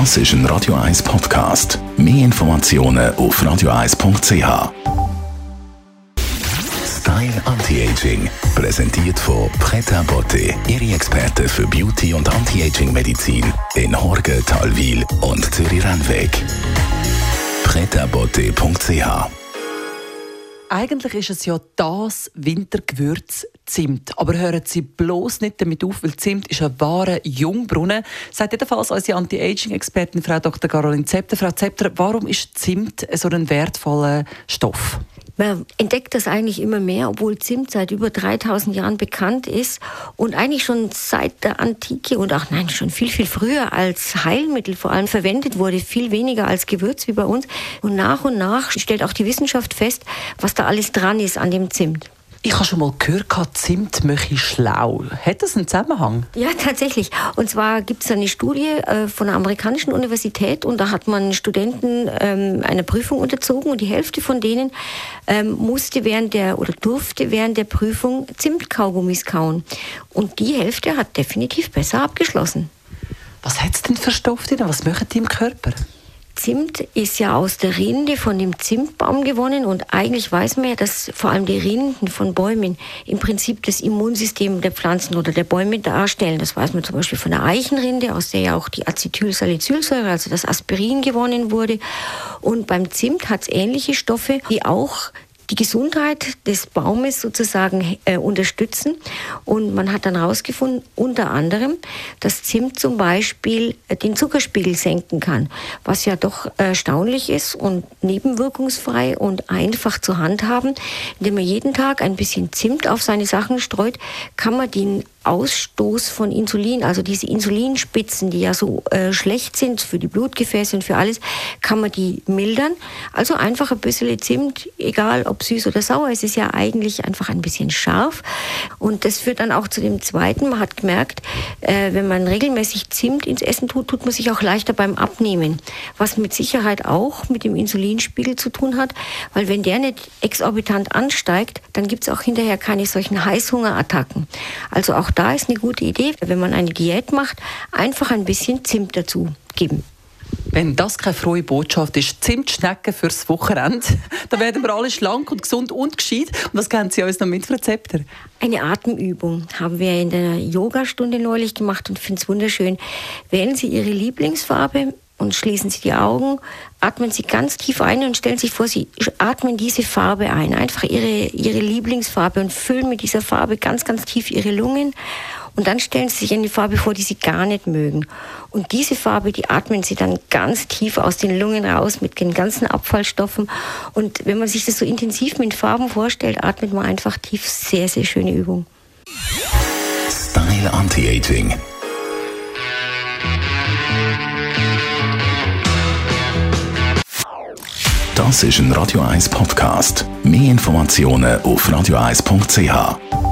Das ist ein Radio 1 Podcast. Mehr Informationen auf radio1.ch. Style Anti-Aging, präsentiert von Preta Botte, Ihre Experte für Beauty und Anti-Aging-Medizin in Horge, Talwil und Zürich-Rennweg. pretabotte.ch eigentlich ist es ja das Wintergewürz Zimt. Aber hören Sie bloß nicht damit auf, weil Zimt ist ein wahrer Jungbrunnen. Sagt jedenfalls unsere Anti-Aging-Expertin Frau Dr. Caroline Zepter. Frau Zepter, warum ist Zimt so ein wertvoller Stoff? Man entdeckt das eigentlich immer mehr, obwohl Zimt seit über 3000 Jahren bekannt ist und eigentlich schon seit der Antike und auch nein, schon viel, viel früher als Heilmittel vor allem verwendet wurde, viel weniger als Gewürz wie bei uns. Und nach und nach stellt auch die Wissenschaft fest, was da alles dran ist an dem Zimt. Ich habe schon mal gehört, Zimt mache schlau. Hat das einen Zusammenhang? Ja, tatsächlich. Und zwar gibt es eine Studie äh, von einer amerikanischen Universität und da hat man Studenten ähm, einer Prüfung unterzogen und die Hälfte von denen ähm, musste während der oder durfte während der Prüfung Zimtkaugummis kauen. Und die Hälfte hat definitiv besser abgeschlossen. Was hat es denn für Stoff drin? Was machen die im Körper? Zimt ist ja aus der Rinde von dem Zimtbaum gewonnen und eigentlich weiß man ja, dass vor allem die Rinden von Bäumen im Prinzip das Immunsystem der Pflanzen oder der Bäume darstellen. Das weiß man zum Beispiel von der Eichenrinde, aus der ja auch die Acetylsalicylsäure, also das Aspirin gewonnen wurde. Und beim Zimt hat es ähnliche Stoffe, die auch die Gesundheit des Baumes sozusagen äh, unterstützen. Und man hat dann herausgefunden, unter anderem, dass Zimt zum Beispiel äh, den Zuckerspiegel senken kann, was ja doch erstaunlich ist und nebenwirkungsfrei und einfach zu handhaben. Indem man jeden Tag ein bisschen Zimt auf seine Sachen streut, kann man den Ausstoß von Insulin, also diese Insulinspitzen, die ja so äh, schlecht sind für die Blutgefäße und für alles, kann man die mildern. Also einfach ein bisschen Zimt, egal ob süß oder sauer, es ist ja eigentlich einfach ein bisschen scharf. Und das führt dann auch zu dem zweiten, man hat gemerkt, äh, wenn man regelmäßig Zimt ins Essen tut, tut man sich auch leichter beim Abnehmen. Was mit Sicherheit auch mit dem Insulinspiegel zu tun hat, weil wenn der nicht exorbitant ansteigt, dann gibt es auch hinterher keine solchen Heißhungerattacken. Also auch da ist eine gute Idee, wenn man eine Diät macht, einfach ein bisschen Zimt dazu geben. Wenn das keine frohe Botschaft ist, Zimtschnecken fürs Wochenende, dann werden wir alle schlank und gesund und gescheit. Und was kennen Sie uns noch mit Rezepter? Eine Atemübung haben wir in der Yogastunde neulich gemacht und finde es wunderschön. Wählen Sie Ihre Lieblingsfarbe und schließen Sie die Augen, atmen Sie ganz tief ein und stellen sich vor, Sie atmen diese Farbe ein, einfach Ihre, Ihre Lieblingsfarbe und füllen mit dieser Farbe ganz, ganz tief Ihre Lungen. Und dann stellen Sie sich eine Farbe vor, die Sie gar nicht mögen. Und diese Farbe, die atmen Sie dann ganz tief aus den Lungen raus mit den ganzen Abfallstoffen. Und wenn man sich das so intensiv mit Farben vorstellt, atmet man einfach tief. Sehr, sehr schöne Übung. Style Anti-Aging Das ist ein Radio 1 Podcast. Mehr Informationen auf radio1.ch.